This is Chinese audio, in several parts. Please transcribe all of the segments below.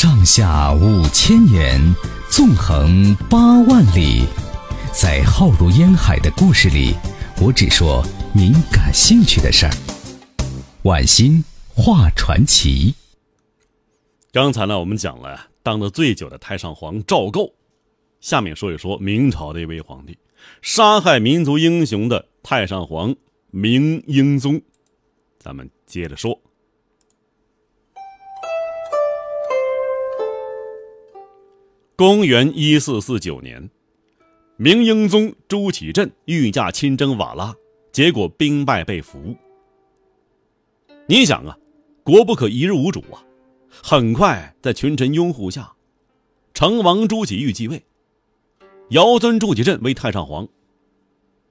上下五千年，纵横八万里，在浩如烟海的故事里，我只说您感兴趣的事儿。晚星画传奇。刚才呢，我们讲了当得最久的太上皇赵构，下面说一说明朝的一位皇帝，杀害民族英雄的太上皇明英宗。咱们接着说。公元一四四九年，明英宗朱祁镇御驾亲征瓦剌，结果兵败被俘。你想啊，国不可一日无主啊！很快，在群臣拥护下，成王朱祁钰继位，遥尊朱祁镇为太上皇。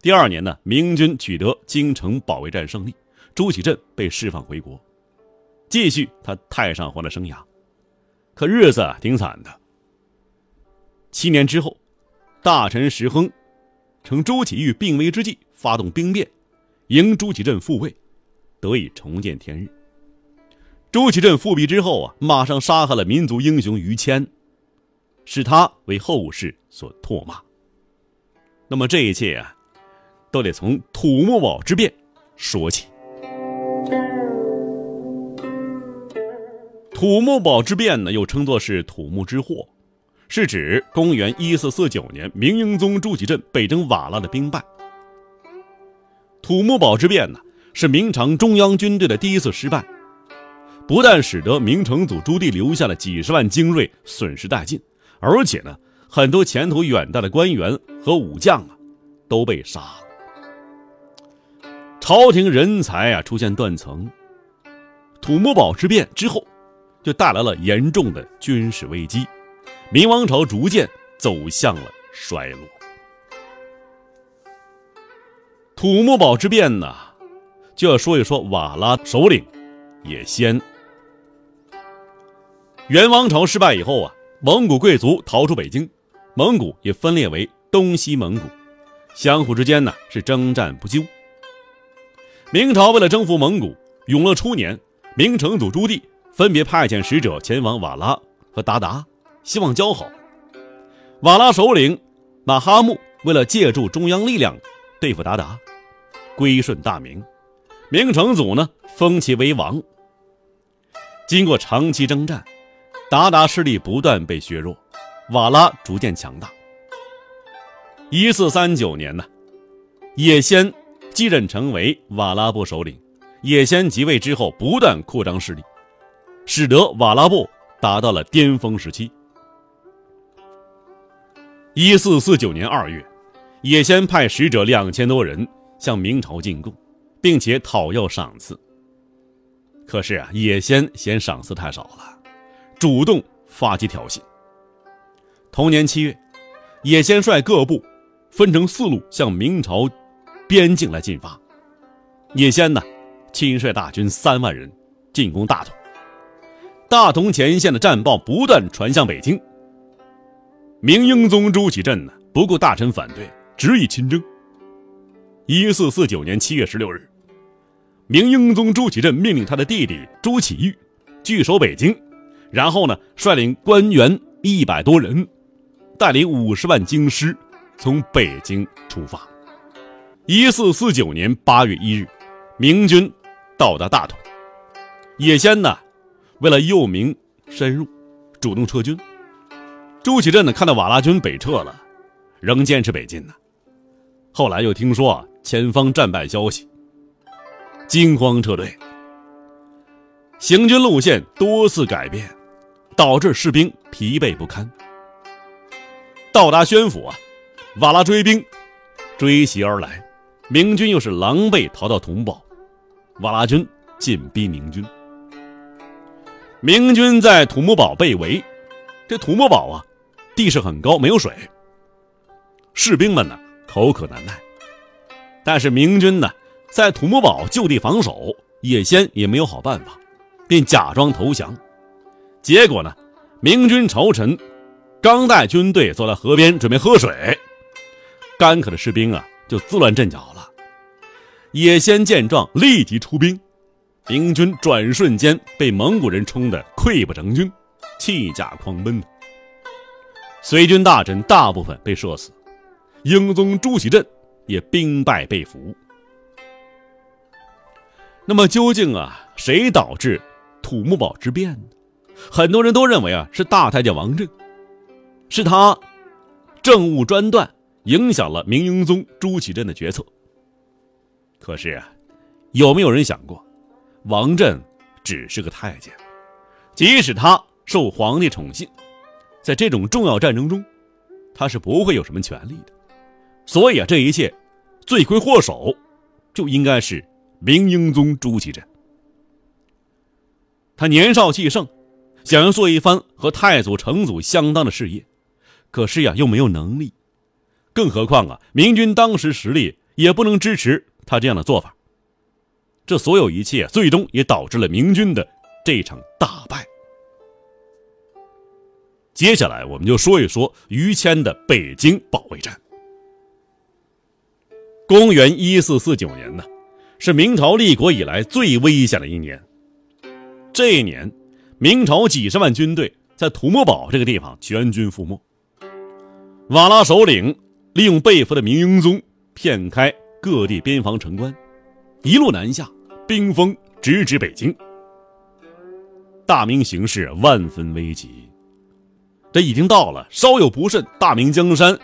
第二年呢，明军取得京城保卫战胜利，朱祁镇被释放回国，继续他太上皇的生涯。可日子挺惨的。七年之后，大臣石亨乘朱祁钰病危之际发动兵变，迎朱祁镇复位，得以重见天日。朱祁镇复辟之后啊，马上杀害了民族英雄于谦，使他为后世所唾骂。那么这一切啊，都得从土木堡之变说起。土木堡之变呢，又称作是土木之祸。是指公元一四四九年，明英宗朱祁镇北征瓦剌的兵败。土木堡之变呢，是明朝中央军队的第一次失败，不但使得明成祖朱棣留下了几十万精锐损失殆尽，而且呢，很多前途远大的官员和武将啊，都被杀了。朝廷人才啊出现断层。土木堡之变之后，就带来了严重的军事危机。明王朝逐渐走向了衰落。土木堡之变呢，就要说一说瓦剌首领也先。元王朝失败以后啊，蒙古贵族逃出北京，蒙古也分裂为东西蒙古，相互之间呢是征战不休。明朝为了征服蒙古，永乐初年，明成祖朱棣分别派遣使者前往瓦剌和鞑靼。希望交好。瓦剌首领马哈木为了借助中央力量对付鞑靼，归顺大明，明成祖呢封其为王。经过长期征战，鞑靼势力不断被削弱，瓦剌逐渐强大。一四三九年呢，也先继任成为瓦剌部首领。也先即位之后，不断扩张势力，使得瓦剌部达到了巅峰时期。一四四九年二月，也先派使者两千多人向明朝进贡，并且讨要赏赐。可是啊，也先嫌赏赐太少了，主动发起挑衅。同年七月，也先率各部分成四路向明朝边境来进发。也先呢，亲率大军三万人进攻大同。大同前线的战报不断传向北京。明英宗朱祁镇呢，不顾大臣反对，执意亲征。一四四九年七月十六日，明英宗朱祁镇命令他的弟弟朱祁钰据守北京，然后呢，率领官员一百多人，带领五十万京师，从北京出发。一四四九年八月一日，明军到达大同，也先呢，为了诱明深入，主动撤军。朱祁镇呢，看到瓦剌军北撤了，仍坚持北进呢。后来又听说前方战败消息，惊慌撤退。行军路线多次改变，导致士兵疲惫不堪。到达宣府啊，瓦剌追兵追袭而来，明军又是狼狈逃到土木堡，瓦剌军进逼明军。明军在土木堡被围，这土木堡啊。地势很高，没有水。士兵们呢口渴难耐，但是明军呢在土木堡就地防守，也先也没有好办法，便假装投降。结果呢，明军朝臣刚带军队走到河边准备喝水，干渴的士兵啊就自乱阵脚了。也先见状立即出兵，明军转瞬间被蒙古人冲得溃不成军，弃甲狂奔。随军大臣大部分被射死，英宗朱祁镇也兵败被俘。那么究竟啊，谁导致土木堡之变呢？很多人都认为啊，是大太监王振，是他政务专断，影响了明英宗朱祁镇的决策。可是啊，有没有人想过，王振只是个太监，即使他受皇帝宠信，在这种重要战争中，他是不会有什么权利的。所以啊，这一切罪魁祸首就应该是明英宗朱祁镇。他年少气盛，想要做一番和太祖、成祖相当的事业，可是呀，又没有能力，更何况啊，明军当时实力也不能支持。他这样的做法，这所有一切最终也导致了明军的这场大败。接下来，我们就说一说于谦的北京保卫战。公元一四四九年呢，是明朝立国以来最危险的一年。这一年，明朝几十万军队在土木堡这个地方全军覆没。瓦剌首领利用被俘的明英宗，骗开。各地边防城关，一路南下，兵锋直指北京。大明形势万分危急，这已经到了稍有不慎，大明江山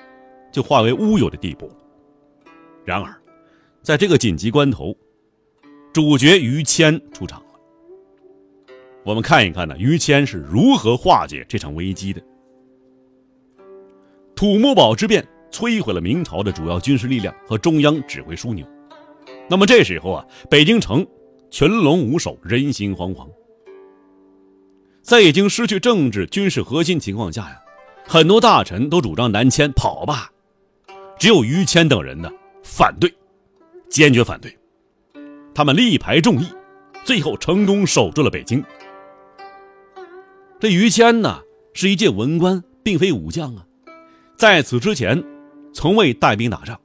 就化为乌有的地步。然而，在这个紧急关头，主角于谦出场了。我们看一看呢，于谦是如何化解这场危机的。土木堡之变。摧毁了明朝的主要军事力量和中央指挥枢纽。那么这时候啊，北京城群龙无首，人心惶惶。在已经失去政治军事核心情况下呀，很多大臣都主张南迁跑吧。只有于谦等人呢反对，坚决反对。他们力排众议，最后成功守住了北京。这于谦呢是一介文官，并非武将啊，在此之前。从未带兵打仗，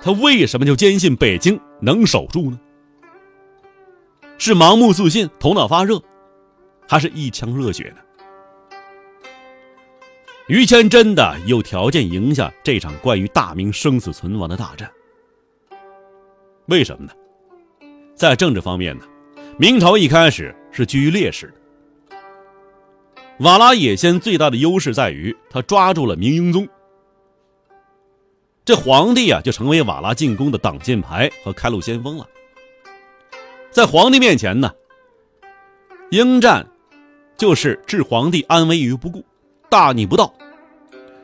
他为什么就坚信北京能守住呢？是盲目自信、头脑发热，还是一腔热血呢？于谦真的有条件赢下这场关于大明生死存亡的大战？为什么呢？在政治方面呢，明朝一开始是居于劣势的。瓦剌野先最大的优势在于他抓住了明英宗。这皇帝啊，就成为瓦剌进攻的挡箭牌和开路先锋了。在皇帝面前呢，应战就是置皇帝安危于不顾，大逆不道。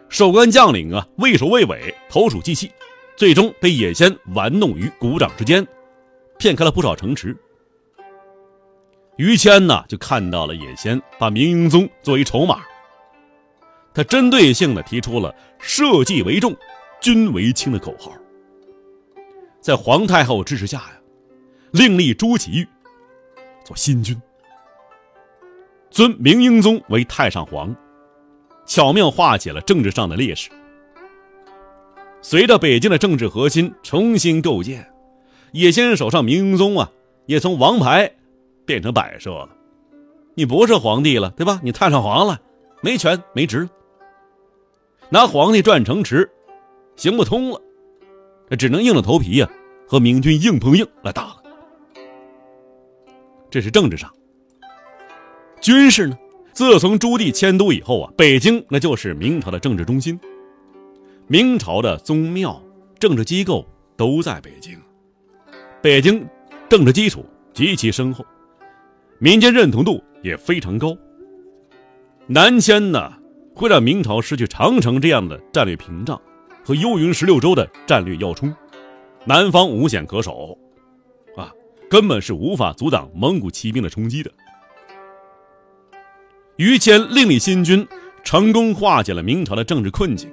守关将领啊，畏首畏尾，投鼠忌器，最终被野先玩弄于股掌之间，骗开了不少城池。于谦呢，就看到了野先把明英宗作为筹码，他针对性的提出了社稷为重。君为轻的口号，在皇太后支持下呀，另立朱祁钰做新君，尊明英宗为太上皇，巧妙化解了政治上的劣势。随着北京的政治核心重新构建，野先生手上明英宗啊，也从王牌变成摆设了。你不是皇帝了，对吧？你太上皇了，没权没职，拿皇帝转城池。行不通了，那只能硬着头皮呀，和明军硬碰硬来打了。这是政治上。军事呢，自从朱棣迁都以后啊，北京那就是明朝的政治中心，明朝的宗庙、政治机构都在北京，北京政治基础极其深厚，民间认同度也非常高。南迁呢，会让明朝失去长城这样的战略屏障。和幽云十六州的战略要冲，南方无险可守，啊，根本是无法阻挡蒙古骑兵的冲击的。于谦另立新军，成功化解了明朝的政治困境，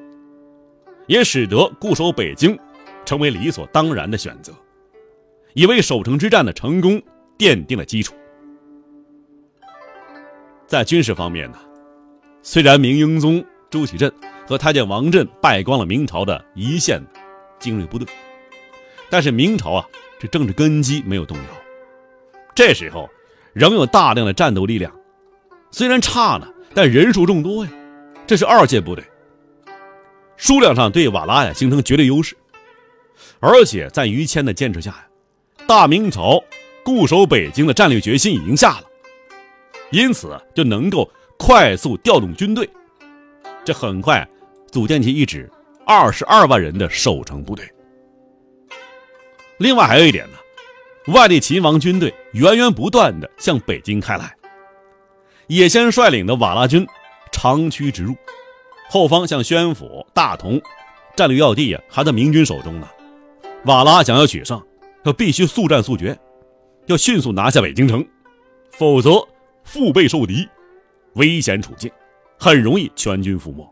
也使得固守北京成为理所当然的选择，也为守城之战的成功奠定了基础。在军事方面呢，虽然明英宗朱祁镇。和太监王振败光了明朝的一线精锐部队，但是明朝啊，这政治根基没有动摇。这时候仍有大量的战斗力量，虽然差呢，但人数众多呀，这是二线部队，数量上对瓦剌呀形成绝对优势，而且在于谦的坚持下呀，大明朝固守北京的战略决心已经下了，因此就能够快速调动军队，这很快组建起一支二十二万人的守城部队。另外还有一点呢，外地秦王军队源源不断的向北京开来，野先率领的瓦剌军长驱直入，后方像宣府、大同，战略要地啊还在明军手中呢。瓦剌想要取胜，要必须速战速决，要迅速拿下北京城，否则腹背受敌，危险处境，很容易全军覆没。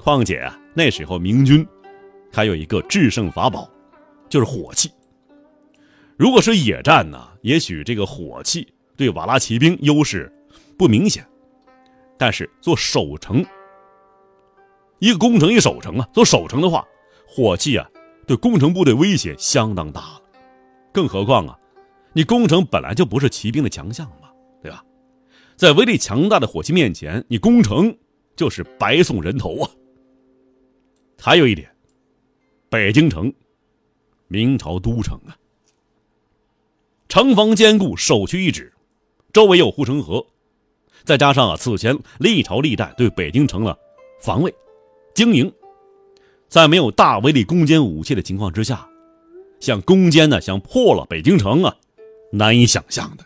况且啊，那时候明军还有一个制胜法宝。就是火器。如果是野战呢，也许这个火器对瓦剌骑兵优势不明显，但是做守城，一个攻城一守城啊，做守城的话，火器啊对攻城部队威胁相当大了。更何况啊，你攻城本来就不是骑兵的强项嘛，对吧？在威力强大的火器面前，你攻城就是白送人头啊。还有一点，北京城。明朝都城啊，城防坚固，首屈一指，周围有护城河，再加上啊此前历朝历代对北京城的防卫经营在没有大威力攻坚武器的情况之下想攻坚呢想破了北京城啊难以想象的。